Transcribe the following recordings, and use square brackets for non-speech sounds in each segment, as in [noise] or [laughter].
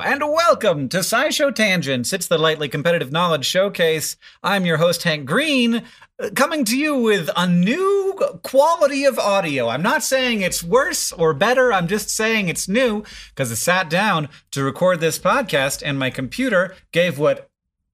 And welcome to SciShow Tangents. It's the lightly competitive knowledge showcase. I'm your host Hank Green, uh, coming to you with a new quality of audio. I'm not saying it's worse or better. I'm just saying it's new because I sat down to record this podcast and my computer gave what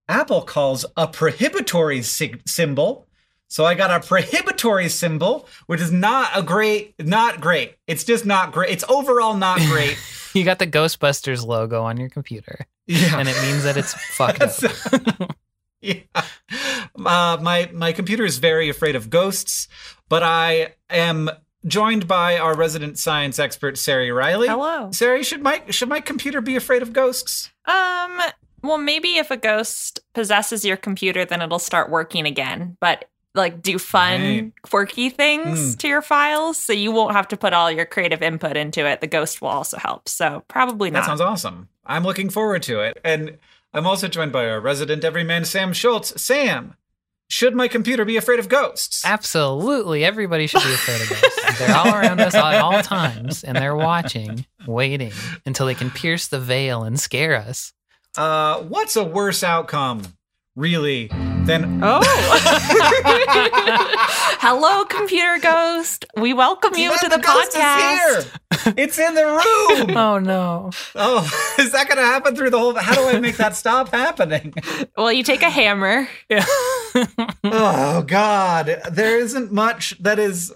Apple calls a prohibitory sig- symbol. So I got a prohibitory symbol, which is not a great, not great. It's just not great. It's overall not great. [laughs] [laughs] You got the Ghostbusters logo on your computer, yeah. and it means that it's [laughs] fucked up. [laughs] yeah. Uh, my my computer is very afraid of ghosts, but I am joined by our resident science expert Sari Riley. Hello. Sari, should my should my computer be afraid of ghosts? Um, well, maybe if a ghost possesses your computer, then it'll start working again. But like do fun, Right. quirky things Mm. to your files, so you won't have to put all your creative input into it. The ghost will also help. So probably That not. sounds awesome. I'm looking forward to it. And I'm also joined by our resident everyman Sam Schultz. Sam, should my computer be afraid of ghosts? Absolutely, everybody should be afraid of ghosts. [laughs] They're all around us at all times, and they're watching, waiting until they can pierce the veil and scare us. Uh, what's a worse outcome, really, than Oh. [laughs] Hello, computer ghost. We welcome you to the, ghost podcast. Is here. It's in the room. [laughs] Oh no! oh, [laughs] is that going to happen through the whole? How do I make that stop happening? Well, you take a hammer. oh God, there isn't much that is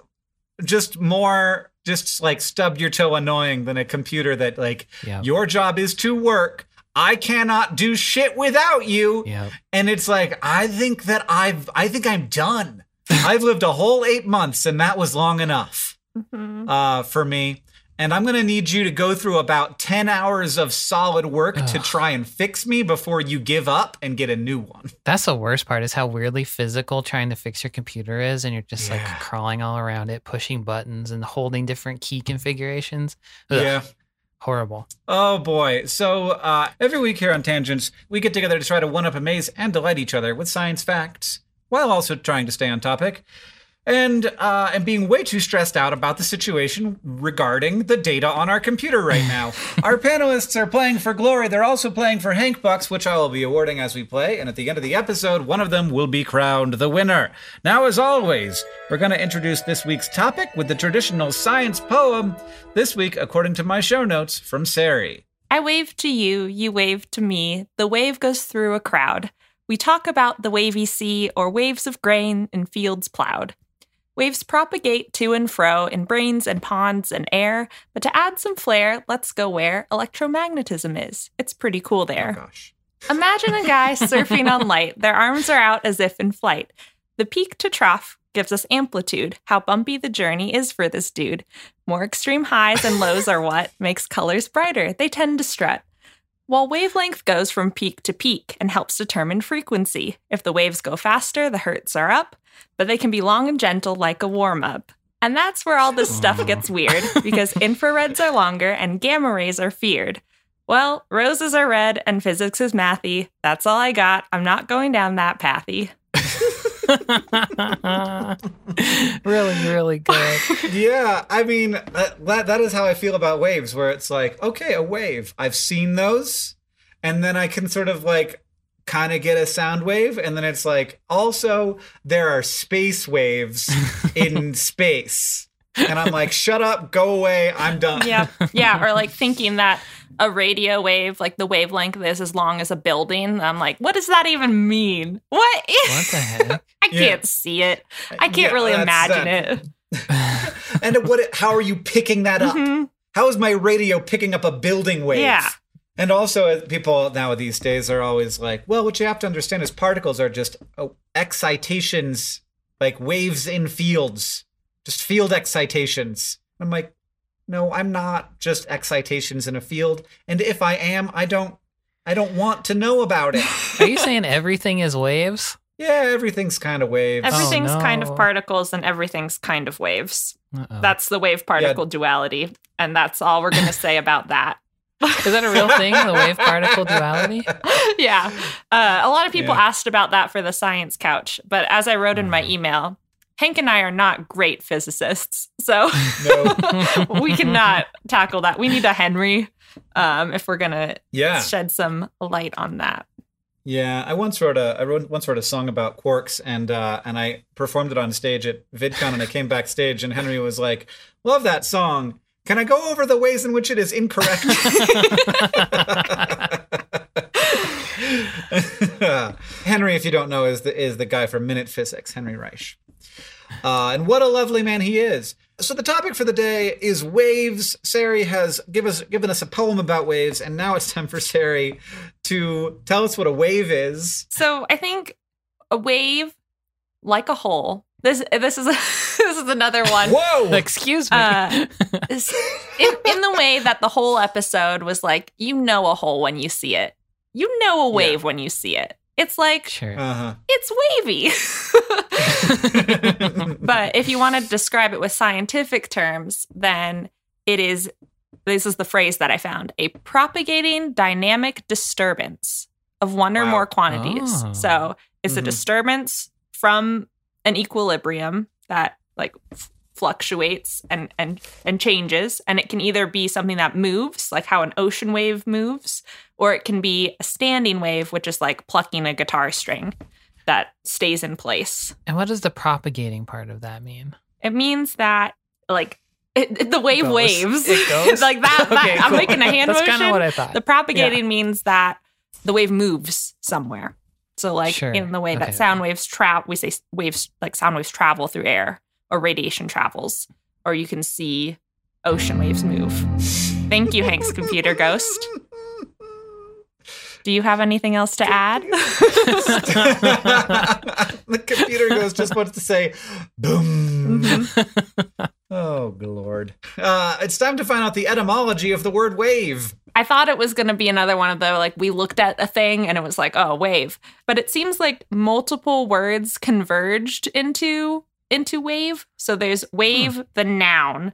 just more just like stub your toe annoying than a computer that like Yeah. your job is to work. I cannot do shit without you. Yep. And it's like, I think that I've, I think I'm done. [laughs] I've lived a whole eight months and that was long enough Mhm. uh, for me. And I'm going to need you to go through about 10 hours of solid work to try and fix me before you give up and get a new one. That's the worst part is how weirdly physical trying to fix your computer is, and you're just Yeah. like crawling all around it, pushing buttons and holding different key configurations. Ugh. Yeah. Horrible. Oh boy. So uh, every week here on Tangents, we get together to try to one up, amaze, and delight each other with science facts while also trying to stay on topic. And uh, and being way too stressed out about the situation regarding the data on our computer right now. [laughs] our panelists are playing for glory. They're also playing for Hank Bucks, which I will be awarding as we play. And at the end of the episode, one of them will be crowned the winner. Now, as always, we're going to introduce this week's topic with the traditional science poem. This week, according to my show notes, from Sari. I wave to you, you wave to me. The wave goes through a crowd. We talk about the wavy sea or waves of grain in fields plowed. Waves propagate to and fro in brains and ponds and air, but to add some flair, let's go where electromagnetism is. It's pretty cool there. Oh, gosh. Imagine a guy [laughs] surfing on light. Their arms are out as if in flight. The peak to trough gives us amplitude. How bumpy the journey is for this dude. More extreme highs and lows are what [laughs] makes colors brighter. They tend to strut. While wavelength goes from peak to peak and helps determine frequency. If the waves go faster, the hertz are up, but they can be long and gentle like a warm up. And that's where all this stuff gets weird [laughs] because infrareds are longer and gamma rays are feared. Well, roses are red and physics is mathy. That's all I got. I'm not going down that pathy. [laughs] really, really good. [laughs] yeah, I mean that, that that is how I feel about waves, where it's like, okay, a wave. I've seen those, and then I can sort of like kind of get a sound wave, and then it's like, also there are space waves [laughs] in space, and I'm like, shut up, go away, I'm done. Yeah. [laughs] Yeah. Or like thinking that a radio wave, like the wavelength is as long as a building. I'm like, what does that even mean? What? What the heck? [laughs] I Yeah. can't see it. I can't Yeah, really imagine that. it. and what? How are you picking that up? Mhm. How is my radio picking up a building wave? Yeah. And also, uh, people now these days are always like, well, what you have to understand is particles are just oh, excitations, like waves in fields, just field excitations. I'm like, no, I'm not just excitations in a field. And if I am, I don't, I don't want to know about it. [laughs] Are you saying everything is waves? yeah, everything's kind of waves. Everything's kind of particles and everything's kind of waves. Uh-oh. That's the wave particle duality. And that's all we're going [laughs] to say about that. Is that a real thing? The wave particle duality? [laughs] yeah. Uh, a lot of people Yeah. asked about that for the science couch. But as I wrote in my email, Hank and I are not great physicists. So No. [laughs] we cannot tackle that. We need a Henry um, if we're going to Yeah. shed some light on that. Yeah, I once wrote a I wrote, once wrote a song about quarks and uh, and I performed it on stage at VidCon and I came backstage and Henry was like, "Love that song. Can I go over the ways in which it is incorrect?" [laughs] Henry, if you don't know, is the is the guy from Minute Physics, Henry Reich. Uh, and what a lovely man he is. So the topic for the day is waves. Sari has give us given us a poem about waves, and now it's time for Sari to tell us what a wave is. So I think a wave, like a hole. This this is a, [laughs] this is another one. Whoa! [laughs] Excuse me. Uh, [laughs] is- in, in the way that the whole episode was like, you know a hole when you see it. You know a wave when you see it. It's like sure. uh-huh. it's wavy. but if you want to describe it with scientific terms, then it is this is the phrase that I found a propagating dynamic disturbance of one or Wow. more quantities. Oh. So it's a Mhm. disturbance from an equilibrium that like f- fluctuates and and and changes and it can either be something that moves like how an ocean wave moves or it can be a standing wave which is like plucking a guitar string that stays in place and what does the propagating part of that mean? it means that like it, it- the wave goes. waves It [laughs] goes? like that, that- Okay, i'm cool. making a hand That's motion kind of what I thought. the propagating means that the wave moves somewhere. So, like Sure. in the way Okay. that sound waves travel, we say waves like sound waves travel through air, or radiation travels, or you can see ocean waves move. Thank you, Hank's computer ghost. Do you have anything else to add? [laughs] the computer ghost just wants to say boom. Mhm. [laughs] Oh, lord. Uh, it's time to find out the etymology of the word wave. I thought it was going to be another one of the like we looked at a thing and it was like oh wave, but it seems like multiple words converged into into wave. So there's wave, the noun,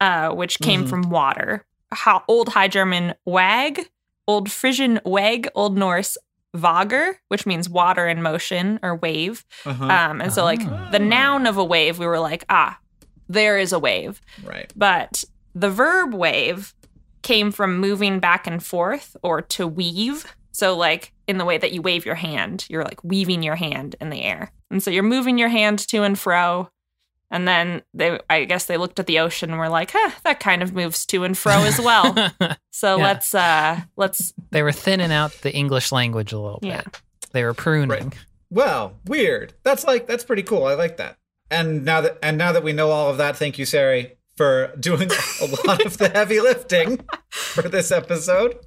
uh, which came Mhm. from water, ho- Old High German wag, Old Frisian weg, Old Norse vager, which means water in motion or wave. Uh-huh. Um, and so, like, Ah. the noun of a wave, we were like, ah, there is a wave. right. But the verb wave came from moving back and forth or to weave. So, like in the way that you wave your hand, you're like weaving your hand in the air. And so you're moving your hand to and fro. And then they, I guess they looked at the ocean and were like, huh, that kind of moves to and fro as well. [laughs] So Yeah. let's, uh, let's, they were thinning out the English language a little bit. Yeah. They were pruning. Right. Well, weird. That's like that's pretty cool. I like that. And now that and now that we know all of that, thank you, Sari, for doing [laughs] a lot of the heavy lifting for this episode.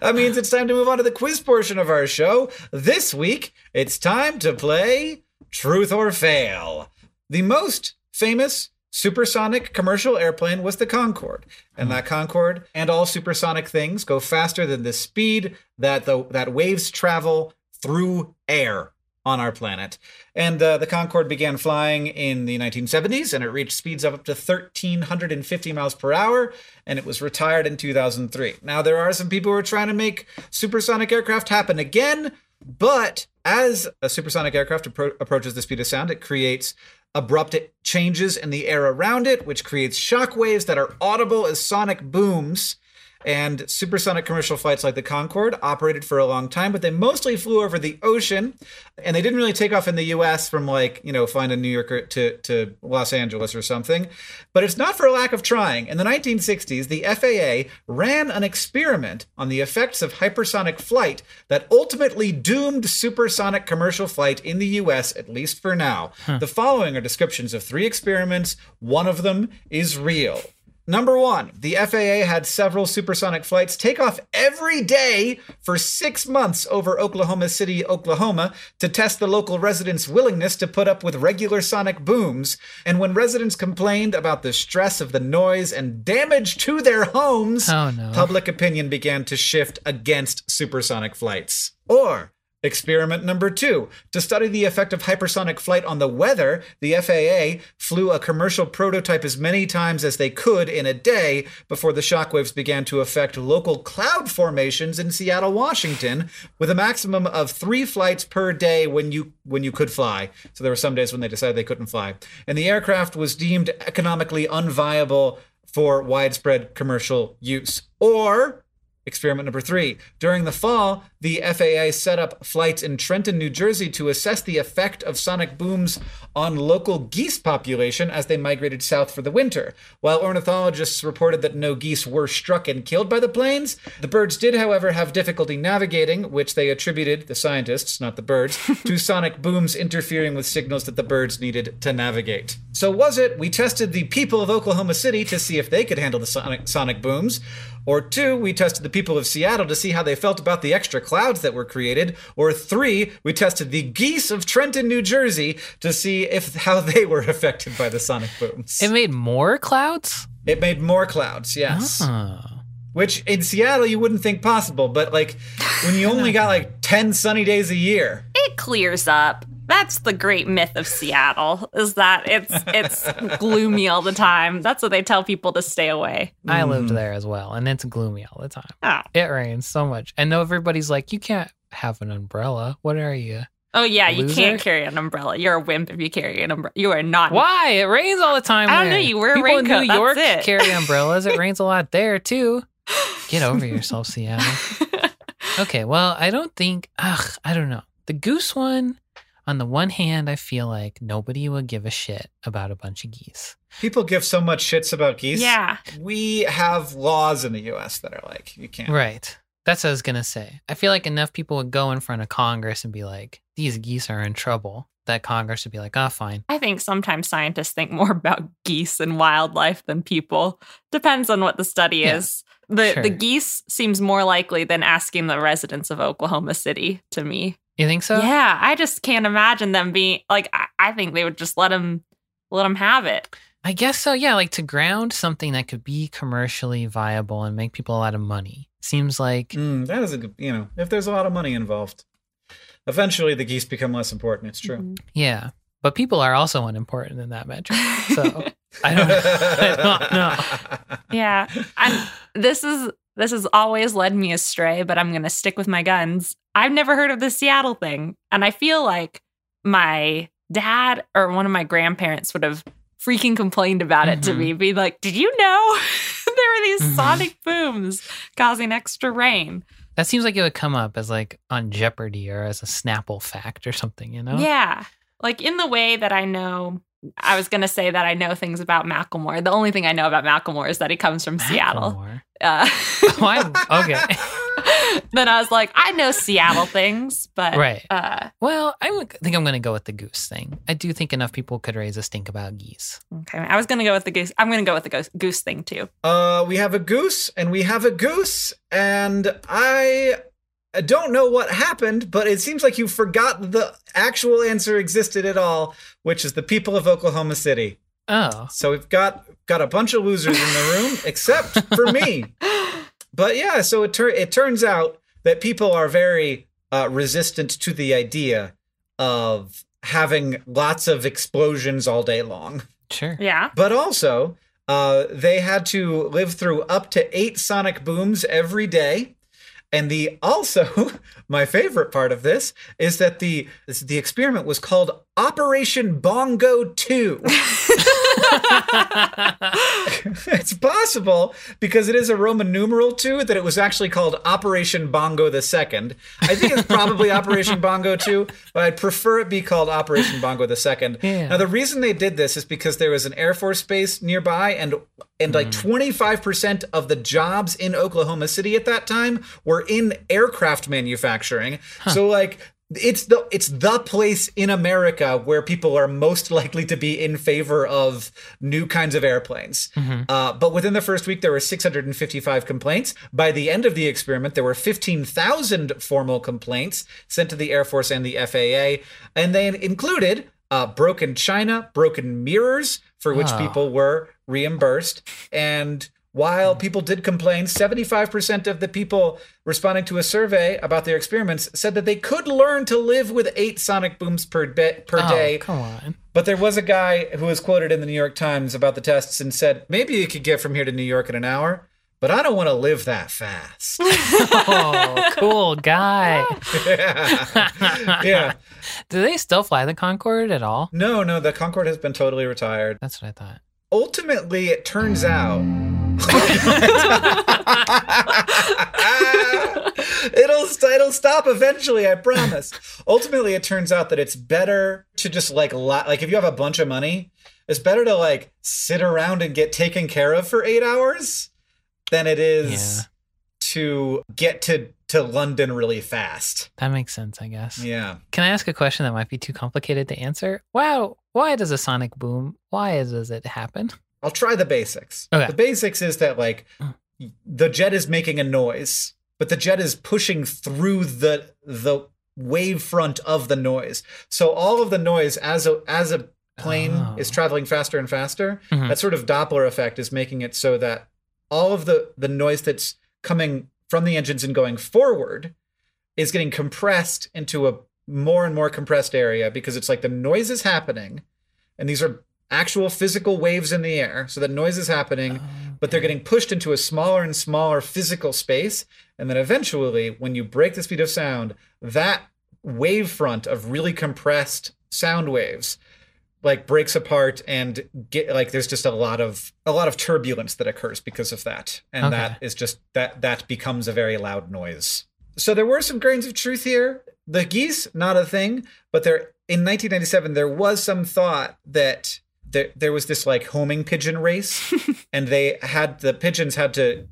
That means it's time to move on to the quiz portion of our show. This week, it's time to play Truth or Fail. The most famous supersonic commercial airplane was the Concorde. And that Concorde and all supersonic things go faster than the speed that the that waves travel through air on our planet. And uh, the Concorde began flying in the 1970s and it reached speeds of up to 1,350 miles per hour and it was retired in 2003. Now, there are some people who are trying to make supersonic aircraft happen again, but as a supersonic aircraft appro- approaches the speed of sound, it creates abrupt changes in the air around it, which creates shock waves that are audible as sonic booms. And supersonic commercial flights like the Concorde operated for a long time, but they mostly flew over the ocean, and they didn't really take off in the U.S. from like you know flying to New York or to to Los Angeles or something. But it's not for a lack of trying. In the 1960s, the FAA ran an experiment on the effects of hypersonic flight that ultimately doomed supersonic commercial flight in the U.S. at least for now. The following are descriptions of three experiments. One of them is real. Number one, the FAA had several supersonic flights take off every day for six months over Oklahoma City, Oklahoma, to test the local residents' willingness to put up with regular sonic booms. And when residents complained about the stress of the noise and damage to their homes, Oh, no. public opinion began to shift against supersonic flights. Or, Experiment number two. To study the effect of hypersonic flight on the weather, the FAA flew a commercial prototype as many times as they could in a day before the shockwaves began to affect local cloud formations in Seattle, Washington, with a maximum of three flights per day when you when you could fly. So there were some days when they decided they couldn't fly. And the aircraft was deemed economically unviable for widespread commercial use. Or Experiment number three. During the fall, the FAA set up flights in Trenton, New Jersey to assess the effect of sonic booms on local geese population as they migrated south for the winter. While ornithologists reported that no geese were struck and killed by the planes, the birds did, however, have difficulty navigating, which they attributed, the scientists, not the birds, [laughs] to sonic booms interfering with signals that the birds needed to navigate. So was it we tested the people of Oklahoma City to see if they could handle the sonic, sonic booms? Or two, we tested the people of Seattle to see how they felt about the extra clouds that were created. Or three, we tested the geese of Trenton, New Jersey to see if how [laughs] they were affected by the sonic booms. It made more clouds? It made more clouds, yes. Oh. Which in Seattle you wouldn't think possible, but like when you only [laughs] got like 10 sunny days a year. it clears up. That's the great myth of Seattle is that it's it's gloomy all the time. That's what they tell people to stay away. I mm-hmm. lived there as well, and it's gloomy all the time. Oh. It rains so much. And though everybody's like, you can't have an umbrella. What are you? Oh yeah, you Loser? can't carry an umbrella. You're a wimp if you carry an umbrella. You are not. Why? It rains all the time. I don't know, there. you wear a People raincoat, in New that's York it. carry umbrellas. It rains a lot there too. [laughs] Get over yourself, Seattle. [laughs] Okay, well, I don't think. Ugh, I don't know. The goose one. On the one hand, I feel like nobody would give a shit about a bunch of geese. People give so much shits about geese. Yeah. We have laws in the US that are like, you can't. Right. That's what I was gonna say. I feel like enough people would go in front of Congress and be like, "These geese are in trouble." That Congress would be like, "Ah, fine." I think sometimes scientists think more [laughs] about geese and wildlife than people. Depends on what the study Yeah, is. The sure. the geese seems more likely than asking the residents of Oklahoma City to me. You think so? yeah, I just can't imagine them being like. I, I think they would just let them let them have it. I guess so. Yeah, like to ground something that could be commercially viable and make people a lot of money seems like Mm, that is a good, you know, if there's a lot of money involved. Eventually the geese become less important, it's true. Mhm. yeah. but people are also unimportant in that metric. So [laughs] I don't, I don't know. [laughs] Yeah. I'm, this is this has always led me astray, but I'm going to stick with my guns. I've never heard of the Seattle thing, and I feel like my dad or one of my grandparents would have freaking complained about it to Mhm. me, be like, "Did you know [laughs] there were these Mhm. sonic booms causing extra rain?" That seems like it would come up as like on Jeopardy or as a Snapple fact or something, you know? Yeah. Like in the way that I know I was going to say that I know things about Macklemore. The only thing I know about Macklemore is that he comes from Seattle. Macklemore. Uh, [laughs] Oh, I- okay. [laughs] [laughs] then I was like, I know Seattle things, but Right. uh, Well, I think I'm going to go with the goose thing. I do think enough people could raise a stink about geese. okay. I was gonna go with the goose. I'm gonna go with the goose, goose thing too. Uh, we have a goose, and we have a goose, and I don't know what happened, but it seems like you forgot the actual answer existed at all, which is the people of Oklahoma City. Oh, So we've got got a bunch of losers in the room, except for me. [laughs] But yeah, so it tur- it turns out that people are very uh, resistant to the idea of having lots of explosions all day long. sure. Yeah. But also, uh, they had to live through up to eight sonic booms every day. And the [laughs] also my favorite part of this is that the the experiment was called Operation Bongo 2. [laughs] [laughs] it's possible because it is a Roman numeral 2 that it was actually called Operation Bongo the Second. I think it's probably [laughs] Operation Bongo 2, but I'd prefer it be called Operation Bongo the Second. Yeah. Now the reason they did this is because there was an Air Force base nearby and and like mm. 25% of the jobs in Oklahoma City at that time were in aircraft manufacturing. So like it's the it's the place in America where people are most [laughs] likely to be in favor of new kinds of airplanes. Uh, but within the first week, there were 655 complaints. By the end of the experiment, there were 15,000 formal complaints sent to the Air Force and the FAA, and they included uh, broken china, broken mirrors, for which Ah. people were reimbursed, and while people did complain, 75% of the people responding to a survey about their experiments said that they could learn to live with eight sonic booms per, be- per oh, day. come on. But there was a guy who was quoted in the New York Times about the tests and said, maybe you could get from here to New York in an hour, but I don't want to live that fast. [laughs] Oh, cool guy. [laughs] yeah. [laughs] yeah. Do they still fly the Concorde at all? No, no, the Concorde has been totally retired. That's what I thought. Ultimately, it turns out. [laughs] it'll it'll stop eventually, I promise. Ultimately, it turns out that it's better to just like like if you have a bunch of money, it's better to like sit around and get taken care of for eight hours than it is Yeah. to get to to London really fast. That makes sense, I guess. Yeah. Can I ask a question that might be too complicated to answer? Wow, why does a sonic boom? Why does it happen? I'll try the basics. Okay. The basics is that like the jet is making a noise, but the jet is pushing through the the wave front of the noise. So all of the noise as a as a plane Oh. is traveling faster and faster, Mhm. that sort of Doppler effect is making it so that all of the the noise that's coming from the engines and going forward is getting compressed into a more and more compressed area because it's like the noise is happening and these are actual physical waves in the air. So the noise is happening but they're getting pushed into a smaller and smaller physical space. And then eventually when you break the speed of sound that wave front of really compressed sound waves like breaks apart and get like there's just a lot of a lot of turbulence that occurs because of that. And Okay. that is just that that becomes a very loud noise. So there were some grains of truth here the geese not a thing but there in 1997 there was some thought that there, there was this like homing pigeon race [laughs] and they had the pigeons had to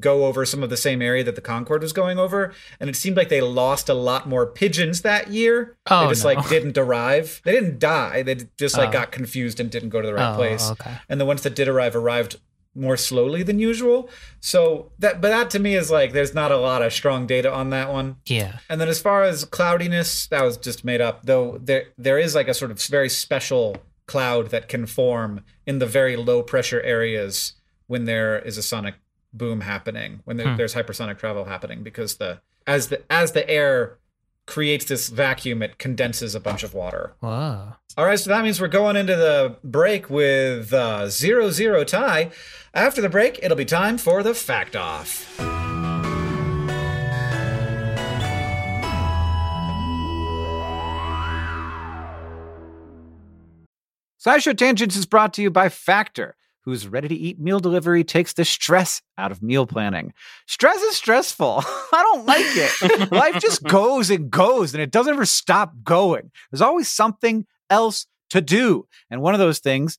go over some of the same area that the Concorde was going over, and it seemed like they lost a lot more pigeons that year. Oh, they just no. like didn't arrive. They didn't die. They just like Oh. got confused and didn't go to the right Oh, place. okay. And the ones that did arrive arrived more slowly than usual. So that, but that to me is like there's not a lot of strong data on that one. Yeah. And then as far as cloudiness, that was just made up. Though there there is like a sort of very special cloud that can form in the very low pressure areas when there is a sonic boom happening, when there, Hmm. there's hypersonic travel happening, because the as the as the air creates this vacuum. It condenses a bunch of water. Whoa. All right, so that means we're going into the break with uh, zero zero tie. After the break, it'll be time for the fact off. SciShow Tangents is brought to you by Factor, whose ready to eat meal delivery takes the stress out of meal planning. Stress is stressful. [laughs] I don't like it. [laughs] Life just goes and goes and it doesn't ever stop going. There's always something else to do. And one of those things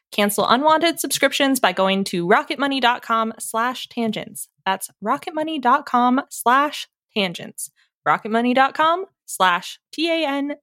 Cancel unwanted subscriptions by going to rocketmoney.com slash tangents. That's rocketmoney.com slash tangents. rocketmoney.com slash T-A-N-G-E-N-T-S.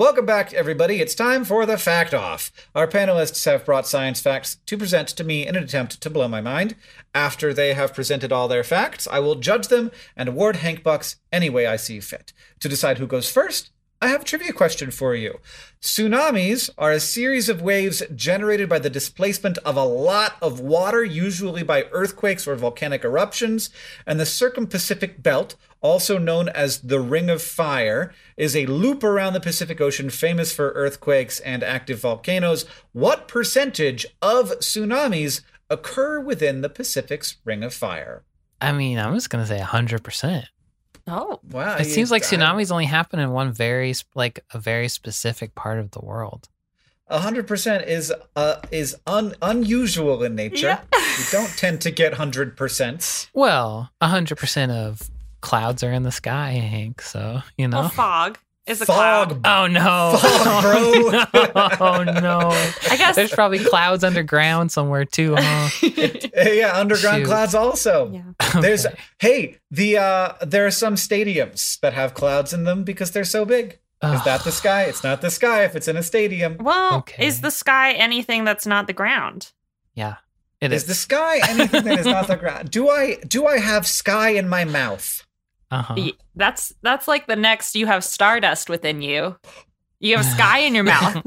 Welcome back, everybody. It's time for the fact off. Our panelists have brought science facts to present to me in an attempt to blow my mind. After they have presented all their facts, I will judge them and award Hank Bucks any way I see fit. To decide who goes first, I have a trivia question for you. Tsunamis are a series of waves generated by the displacement of a lot of water, usually by earthquakes or volcanic eruptions, and the circum-Pacific belt, also known as the Ring of Fire, is a loop around the Pacific Ocean famous for earthquakes and active volcanoes. What percentage of tsunamis occur within the Pacific's Ring of Fire? I mean, I'm just gonna say 100. Percent Oh, Wow. It you- seems like I- tsunamis only happen in one very like a very specific part of the world. A hundred percent is uh is un, unusual in nature. We [laughs] don't tend to get hundred percent. Well, 100 percent of clouds are in the sky, Hank. So you know. well, fog is a Fog. cloud. Oh no! Fog, [laughs] bro. oh no! I guess There's probably clouds underground somewhere too, huh? [laughs] [laughs] yeah, underground Shoot. clouds also. yeah. There's hey the uh there are some stadiums that have clouds in them because they're so big. Is that the sky? It's not the sky if it's in a stadium. Well, Okay. is the sky anything that's not the ground? Yeah, it Is is. the sky anything that is not the ground? Do I do I have sky in my mouth? Uh huh. Y- That's that's like the next you have stardust within you. You have sky in your mouth. [laughs]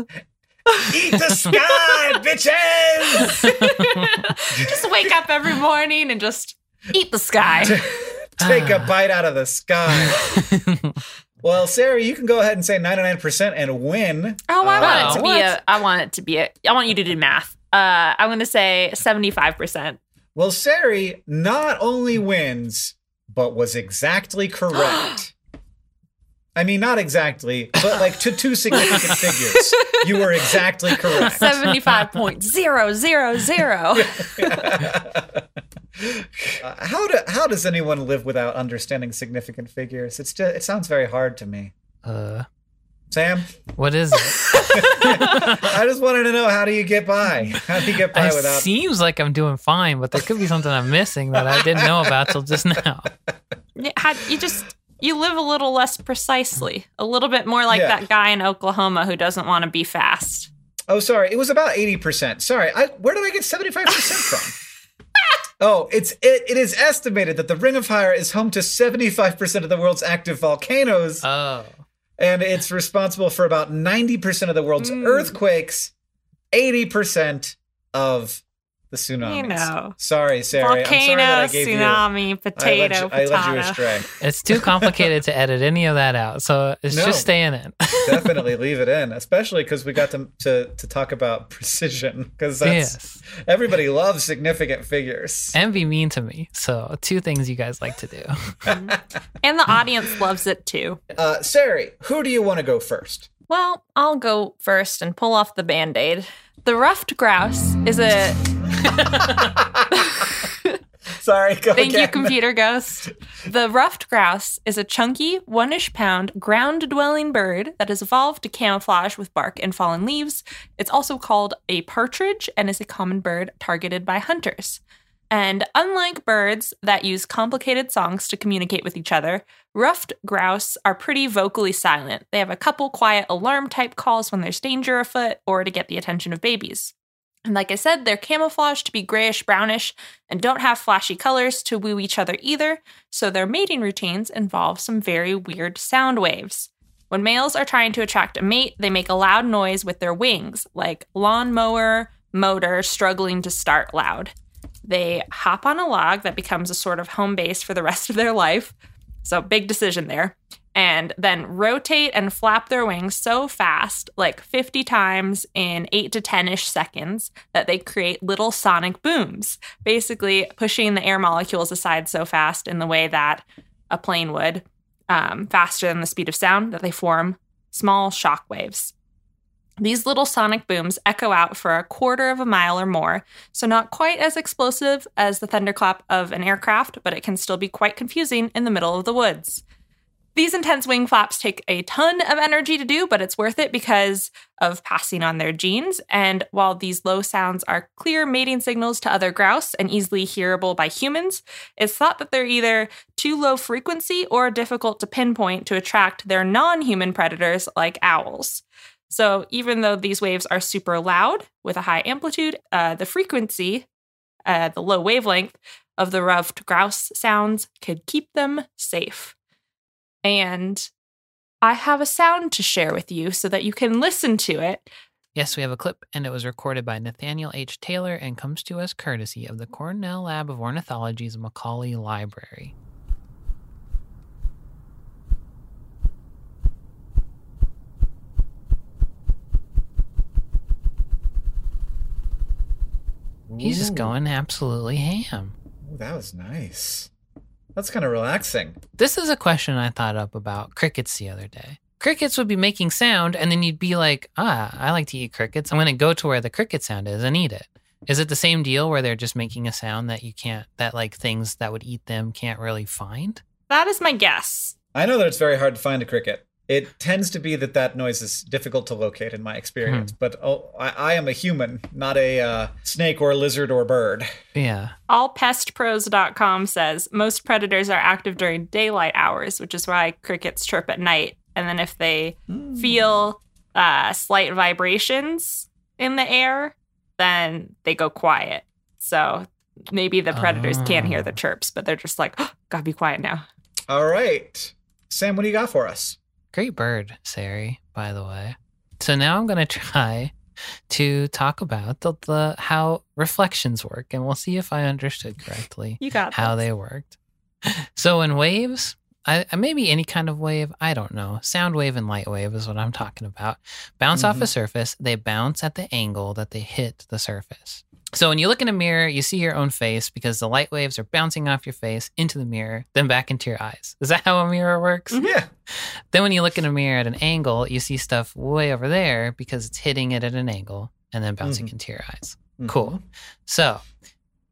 Eat the sky, [laughs] bitches! [laughs] just wake up every morning and just eat the sky. Take a bite out of the sky. Well, Sari, you can go ahead and say 99% and win. Oh, I Uh, want it to Wow, be what? a. I want it to be a. I want you to do math. Uh, I'm going to say 75 percent. Well, Sari not only wins, but was exactly correct. [gasps] I mean, not exactly, but like to two significant figures. You were exactly correct. Seventy-five point zero zero zero. [laughs] Uh, how do how does anyone live without understanding significant figures? It's just, it sounds very hard to me. uh, Sam, what is it? [laughs] I just wanted to know how do you get by? How do you get by It without? seems like I'm doing fine, but there could be something I'm missing that I didn't know about till just now. You just you live a little less precisely, a little bit more like Yeah. that guy in Oklahoma who doesn't want to be fast. Oh, sorry. It was about 80%. Sorry. I, where did I get 75% from? [laughs] Oh, it's it, it is estimated that the Ring of Fire is home to 75% of the world's active volcanoes Oh, and it's responsible for about 90% of the world's Mm. earthquakes, 80% of the tsunamis. You know. Sorry, Sari. I'm sorry Volcano, that I gave tsunami, you I potato, led you, I led you potato. astray. it's too complicated to edit any of that out, so it's No. just staying in. [laughs] Definitely leave it in, especially because we got to, to to talk about [laughs] precision because that's yes, everybody loves significant figures. and be mean to me. So two things you guys like to do. [laughs] And the audience loves it too. Uh, Sari, who do you want to go first? Well, I'll go first and pull off the band aid. The ruffed grouse is a. [laughs] Sorry, go Thank you, computer ghost. The ruffed grouse is a chunky, one ish pound, ground dwelling bird that has evolved to camouflage with bark and fallen leaves. It's also called a partridge and is a common bird targeted by hunters. And unlike birds that use complicated songs to communicate with each other, ruffed grouse are pretty vocally silent. They have a couple quiet alarm type calls when there's danger afoot or to get the attention of babies. And like I said, they're camouflaged to be grayish brownish and don't have flashy colors to woo each other either, so their mating routines involve some very weird sound waves. When males are trying to attract a mate, they make a loud noise with their wings, like lawnmower motor struggling to start loud. They hop on a log that becomes a sort of home base for the rest of their life. So, big decision there. And then rotate and flap their wings so fast, like 50 times in 8 to 10 ish seconds, that they create little sonic booms, basically pushing the air molecules aside so fast in the way that a plane would, um, faster than the speed of sound, that they form small shock waves. These little sonic booms echo out for a quarter of a mile or more, so not quite as explosive as the thunderclap of an aircraft, but it can still be quite confusing in the middle of the woods. These intense wing flaps take a ton of energy to do, but it's worth it because of passing on their genes. And while these low sounds are clear mating signals to other grouse and easily hearable by humans, it's thought that they're either too low frequency or difficult to pinpoint to attract their non human predators like owls. So even though these waves are super loud with a high amplitude, uh, the frequency, uh, the low wavelength of the ruffed grouse sounds could keep them safe. And I have a sound to share with you so that you can listen to it. Yes, we have a clip, and it was recorded by Nathaniel H. Taylor and comes to us courtesy of the Cornell Lab of Ornithology's Macaulay Library. He's just going absolutely ham. Ooh, that was nice. That's kind of relaxing. This is a question I thought up about crickets the other day. Crickets would be making sound, and then you'd be like, ah, I like to eat crickets. I'm going to go to where the cricket sound is and eat it. Is it the same deal where they're just making a sound that you can't, that like things that would eat them can't really find? That is my guess. I know that it's very hard to find a cricket. It tends to be that that noise is difficult to locate in my experience, but oh, I, I am a human, not a uh, snake or a lizard or bird. Yeah. Allpestpros.com says most predators are active during daylight hours, which is why crickets chirp at night. and then if they Hmm. feel uh, slight vibrations in the air, then they go quiet. So maybe the predators can't hear the Oh. chirps, but they're just like, oh, gotta be quiet now. All right. Sam, what do you got for us? Great bird, Sari, by the way. So now I'm going [laughs] to try to talk about the, the how reflections work, and we'll see if I understood correctly You got how this. they worked. So in waves, I, maybe any kind of wave, I don't know. Sound wave and light wave is what I'm talking about. Bounce off mm-hmm. a surface, they bounce at the angle that they hit the surface. So when you look in a mirror, you see your own face because the light waves are bouncing off your face into the mirror, then back into your eyes. Is that [laughs] how a mirror works? Mhm. Yeah. Then when you look in a mirror at an angle, you see stuff way over there because it's hitting it at an angle and then bouncing Mhm. into your eyes. Mhm. Cool. So,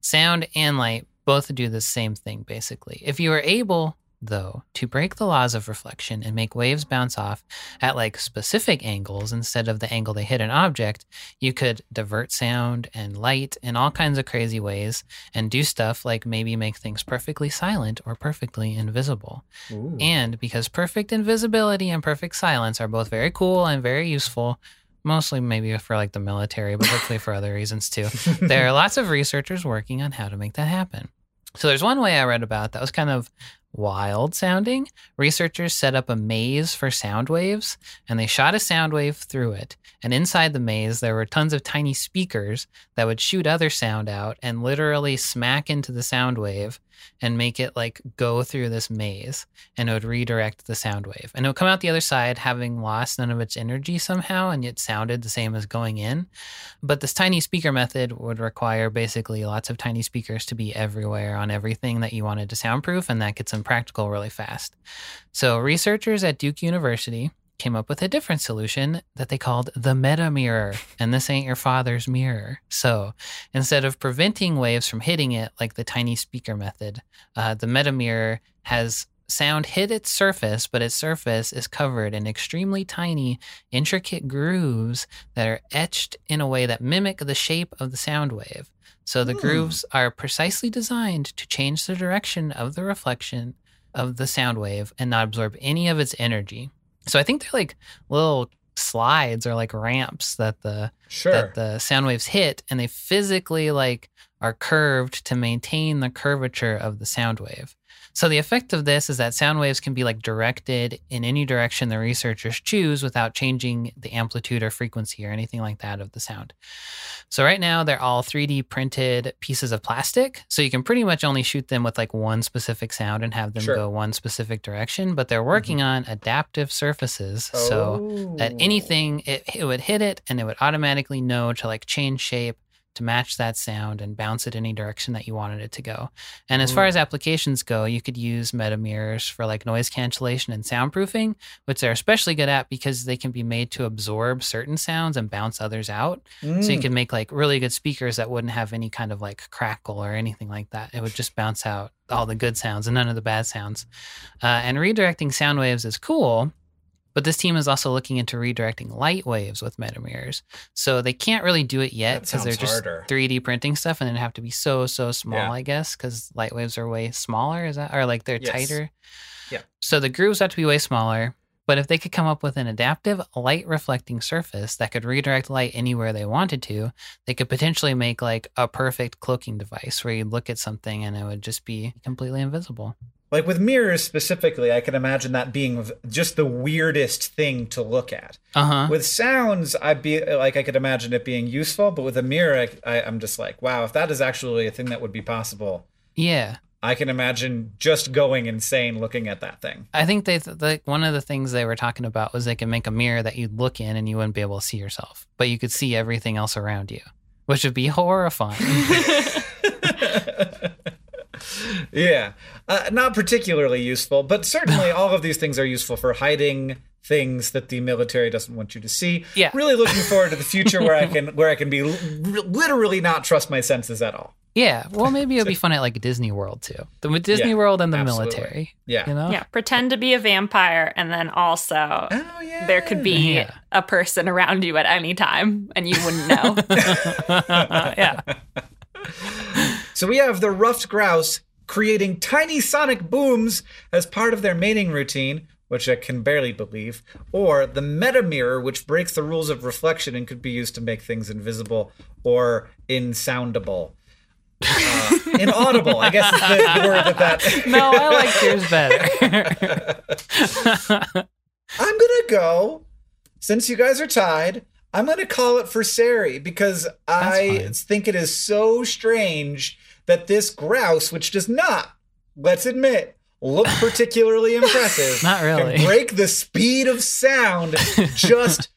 sound and light both do the same thing basically. If you are able though to break the laws of reflection and make waves bounce off at like specific angles instead of the angle they hit an object, you could divert sound and light in all kinds of crazy ways and do stuff like maybe make things perfectly silent or perfectly invisible. Ooh. And because perfect invisibility and perfect silence are both very cool and very useful, mostly maybe for like the military, but hopefully for other reasons too, [laughs] there are lots of researchers working on how to make that happen. So there's one way I read about that was kind of wild sounding. Researchers set up a maze for sound waves and they shot a sound wave through it. And inside the maze, there were tons of tiny speakers that would shoot other sound out and literally smack into the sound wave and make it like go through this maze and it would redirect the sound wave. And it would come out the other side having lost none of its energy somehow and yet sounded the same as going in. But this tiny speaker method would require basically lots of tiny speakers to be everywhere on everything that you wanted to soundproof, and that gets impractical really fast. So, researchers at Duke University came up with a different solution that they called the meta mirror. And this ain't your father's mirror. So, instead of preventing waves from hitting it like the tiny speaker method, uh, the meta mirror has sound hit its surface, but its surface is covered in extremely tiny, intricate grooves that are etched in a way that mimic the shape of the sound wave. So the Hmm. grooves are precisely designed to change the direction of the reflection of the sound wave and not absorb any of its energy. So I think they're like little slides or like ramps that the Sure. that the sound waves hit and they physically like are curved to maintain the curvature of the sound wave. So the effect of this is that sound waves can be like directed in any direction the researchers choose without changing the amplitude or frequency or anything like that of the sound. So right now they're all 3D printed pieces of plastic. So you can pretty much only shoot them with like one specific sound and have them Sure. go one specific direction, but they're mm-hmm. working on adaptive surfaces. So at Oh. anything it, it would hit it and it would automatically know to like change shape to match that sound and bounce it any direction that you wanted it to go. And as far as applications go, you could use meta mirrors for like noise cancellation and soundproofing, which they're especially good at because they can be made to absorb certain sounds and bounce others out. So you Mm. could make like really good speakers that wouldn't have any kind of like crackle or anything like that. It would just bounce out all the good sounds and none of the bad sounds. Uh, and redirecting sound waves is cool, but this team is also looking into redirecting light waves with metamirrors. So they can't really do it yet because they're just harder. 3D printing stuff and it'd have to be so, so small, Yeah. I guess, because light waves are way smaller. Is that, or like they're Yes. tighter? Yeah. So the grooves have to be way smaller. But if they could come up with an adaptive light reflecting surface that could redirect light anywhere they wanted to, they could potentially make like a perfect cloaking device where you'd look at something and it would just be completely invisible. Like with mirrors specifically, I can imagine that being just the weirdest thing to look at. Uh huh. With sounds, I'd be like, I could imagine it being useful, but with a mirror, I, I, I'm just like, wow, if that is actually a thing that would be possible, Yeah. I can imagine just going insane looking at that thing. I think they th- like one of the things they were talking about was they could make a mirror that you'd look in and you wouldn't be able to see yourself, but you could see everything else around you, which would be [laughs] horrifying. [laughs] [laughs] [laughs] yeah, uh, not particularly useful, but certainly [laughs] all of these things are useful for hiding things that the military doesn't want you to see. Yeah. really looking forward to the future where I [laughs] can where I can be l- literally not trust my senses at all. yeah. Well, maybe it'd be fun at like Disney World too. The Disney Yeah, World and the absolutely. military. Yeah. You know? yeah, pretend to be a vampire, and then also Oh yeah. there could be Yeah. a person around you at any time, and you wouldn't know. yeah. So we have the ruffed grouse creating tiny sonic booms as part of their mating routine. which I can barely believe, or the meta mirror, which breaks the rules of reflection and could be used to make things invisible or insoundable. Uh, [laughs] inaudible, I guess is the, word that that. No, I like yours better. [laughs] I'm gonna go. Since you guys are tied, I'm gonna call it for Sari because I fine. think it is so strange that this grouse, which does not, let's admit, look [laughs] particularly impressive, Not really. can break the speed of sound [laughs] just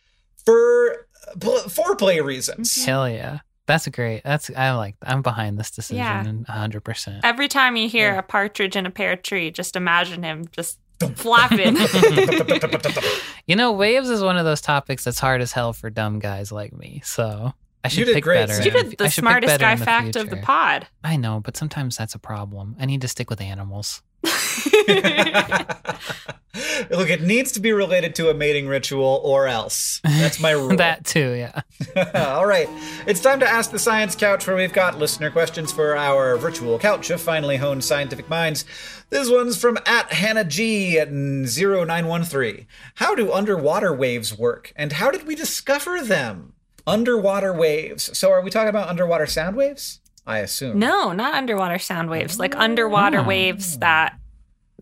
for pl- foreplay reasons. Mm-hmm. Hell yeah. That's great. That's I like. I'm behind this decision. Yeah. hundred percent. Every time you hear a partridge in a pear tree, just imagine him just flapping. [laughs] You know, waves is one of those topics that's hard as hell for dumb guys like me. So I should did pick great, better. Sam. you did the I should pick smartest guy in the fact of the pod. I know, but sometimes that's a problem. I need to stick with animals. [laughs] [laughs] Look, it needs to be related to a mating ritual or else. That's my [laughs] rule. that too, yeah. All right. It's time to ask the science couch where we've got listener questions for our virtual couch of finely honed scientific minds. This one's from at Hannah G at 0913. How do underwater waves work and how did we discover them? Underwater waves. So are we talking about underwater sound waves? I assume. No, not underwater sound waves, like underwater Oh. waves that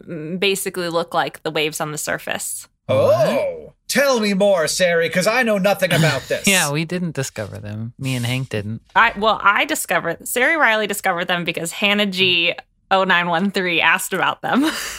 mm, basically look like the waves on the surface. Oh. Tell me more, Sari, because I know nothing about this. [laughs] Yeah, we didn't discover them. Me and Hank didn't. I well, I discovered Sari Reilly discovered them because Hannah G 0913 asked about them. [laughs] [laughs]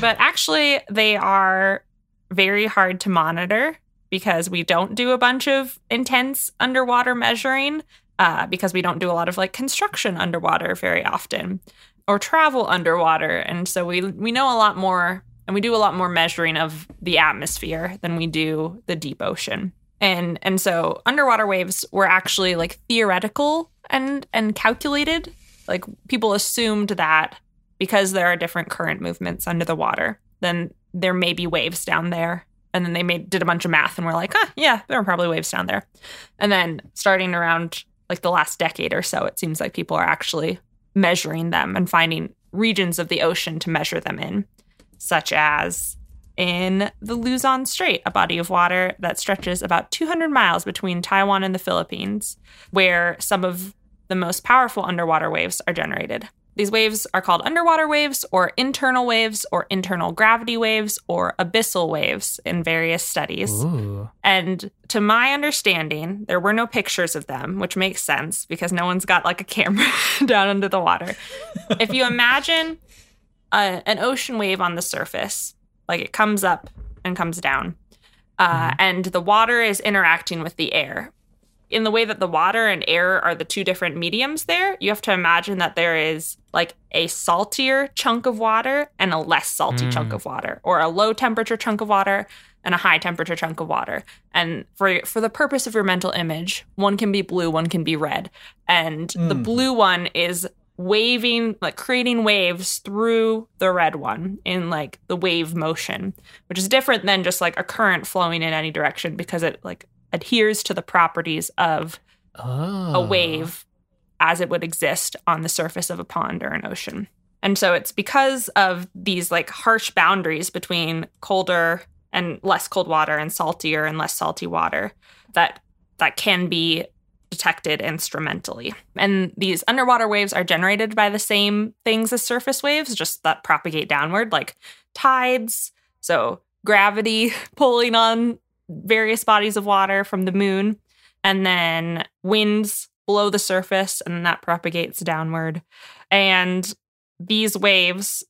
but actually they are very hard to monitor because we don't do a bunch of intense underwater measuring uh, because we don't do a lot of like construction underwater very often or travel underwater. And so we we know a lot more and we do a lot more measuring of the atmosphere than we do the deep ocean. And and so underwater waves were actually like theoretical and and calculated. Like people assumed that because there are different current movements under the water then there may be waves down there and then they made did a bunch of math and we're like huh yeah there are probably waves down there and then starting around like the last decade or so it seems like people are actually measuring them and finding regions of the ocean to measure them in such as in the Luzon Strait, a body of water that stretches about 200 miles between Taiwan and the Philippines, where some of the most powerful underwater waves are generated. These waves are called underwater waves, or internal waves, or internal gravity waves, or abyssal waves in various studies. Ooh. And to my understanding, there were no pictures of them, which makes sense because no one's got like a camera [laughs] down under the water. [laughs] if you imagine a, an ocean wave on the surface, like it comes up and comes down, uh, and the water is interacting with the air. In the way that the water and air are the two different mediums there, you have to imagine that there is like a saltier chunk of water and a less salty Mm. chunk of water, or a low temperature chunk of water and a high temperature chunk of water. And for for the purpose of your mental image, one can be blue, one can be red. And the Mm. blue one is waving like creating waves through the red one in like the wave motion, which is different than just like a current flowing in any direction because it like adheres to the properties of Oh. a ah. wave as it would exist on the surface of a pond or an ocean. And so it's because of these like harsh boundaries between colder and less cold water and saltier and less salty water that that can be detected instrumentally. And these underwater waves are generated by the same things as surface waves, just that propagate downward, like tides, so gravity [laughs] pulling on various bodies of water from the moon, and then winds below the surface, and then that propagates downward. And these waves,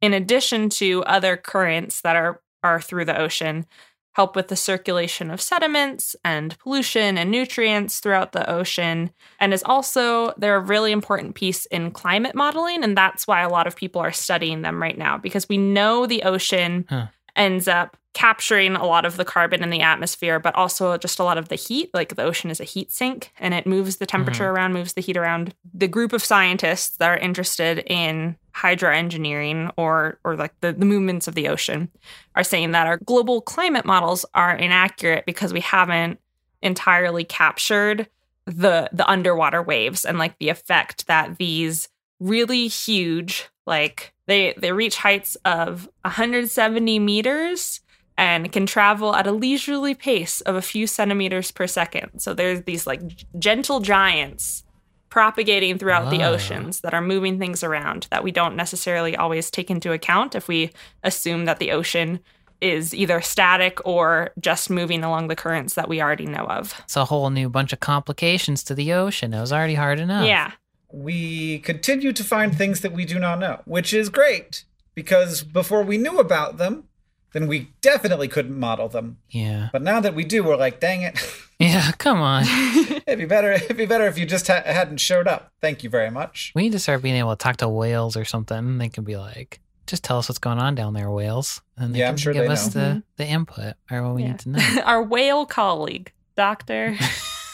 in addition to other currents that are, are through the ocean, help with the circulation of sediments and pollution and nutrients throughout the ocean and is also they're a really important piece in climate modeling and that's why a lot of people are studying them right now because we know the ocean Huh. ends up capturing a lot of the carbon in the atmosphere but also just a lot of the heat. Like the ocean is a heat sink and it moves the temperature mm-hmm. around moves the heat around. The group of scientists that are interested in hydroengineering or or like the, the movements of the ocean are saying that our global climate models are inaccurate because we haven't entirely captured the the underwater waves and like the effect that these really huge like They they reach heights of 170 meters and can travel at a leisurely pace of a few centimeters per second. So there's these like gentle giants propagating throughout the oceans that are moving things around that we don't necessarily always take into account if we assume that the ocean is either static or just moving along the currents that we already know of. It's a whole new bunch of complications to the ocean. It was already hard enough. Yeah. we continue to find things that we do not know, which is great because before we knew about them, then we definitely couldn't model them. Yeah. But now that we do, we're like, dang it. [laughs] Yeah, come on. [laughs] it'd be better. It'd be better if you just ha- hadn't showed up. Thank you very much. We need to start being able to talk to whales or something. They can be like, just tell us what's going on down there, whales. And they Yeah, can I'm sure give they us know. the, mm-hmm. the input or what we Yeah. need to know. [laughs] Our whale colleague, Dr.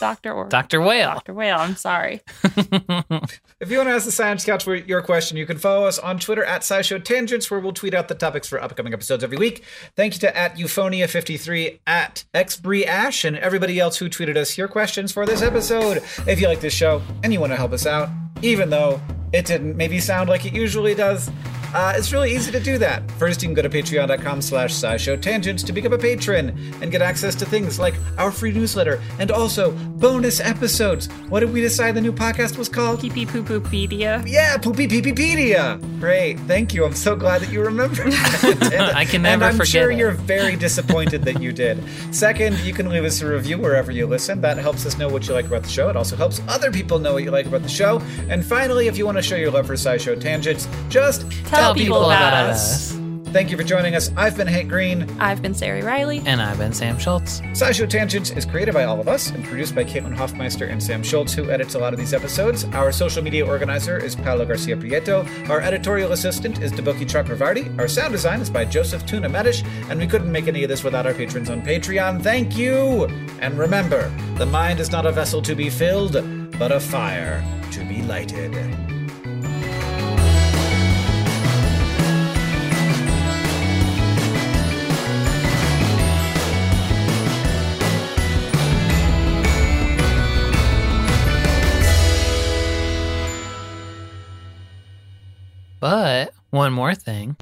Dr. or Dr. Whale. Dr. Whale, I'm sorry. [laughs] If you want to ask the Science Couch for your question, you can follow us on Twitter at SciShow Tangents, where we'll tweet out the topics for upcoming episodes every week. Thank you to at Euphonia53, at XBreAsh, and everybody else who tweeted us your questions for this episode. If you like this show and you want to help us out, even though it didn't maybe sound like it usually does, uh, it's really easy to do that. First, you can go to patreon.com slash scishow tangents to become a patron and get access to things like our free newsletter and also bonus episodes. What did we decide the new podcast was called? Pee pee poo poopedia. Yeah, Poopy Peepepedia. Great, thank you. I'm so glad that you remembered. [laughs] that. I can and never I'm forget sure it. you're very disappointed that you did. Second, you can leave us a review wherever you listen. That helps us know what you like about the show. It also helps other people know what you like about the show. And finally, if you want to show your love for SciShow Tangents, just Tell people about us. thank you for joining us. I've been Hank Green. I've been Sari Reilly. And I've been Sam Schultz. SciShow Tangents is created by all of us and produced by Caitlin Hofmeister and Sam Schultz, who edits a lot of these episodes. Our social media organizer is Paolo Garcia Prieto. Our editorial assistant is Deboki Chakravarti. Our sound design is by Joseph Tuna Medish, and we couldn't make any of this without our patrons on Patreon. Thank you! And remember, the mind is not a vessel to be filled, but a fire to be lighted. But one more thing.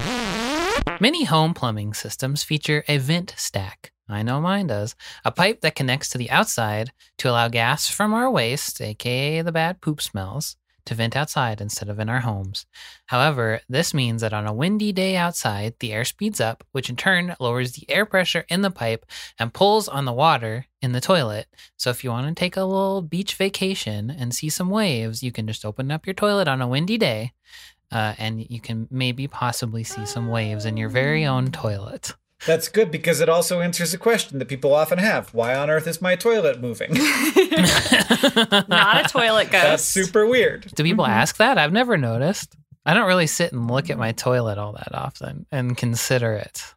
Many home plumbing systems feature a vent stack. I know mine does. A pipe that connects to the outside to allow gas from our waste, aka the bad poop smells, to vent outside instead of in our homes. However, this means that on a windy day outside, the air speeds up, which in turn lowers the air pressure in the pipe and pulls on the water in the toilet. So if you want to take a little beach vacation and see some waves, you can just open up your toilet on a windy day uh, and you can maybe possibly see some waves in your very own toilet. That's good because it also answers a question that people often have Why on earth is my toilet moving? [laughs] Not a [laughs] toilet ghost. That's super weird. Do people ask that? I've never noticed. I don't really sit and look at my toilet all that often and consider it.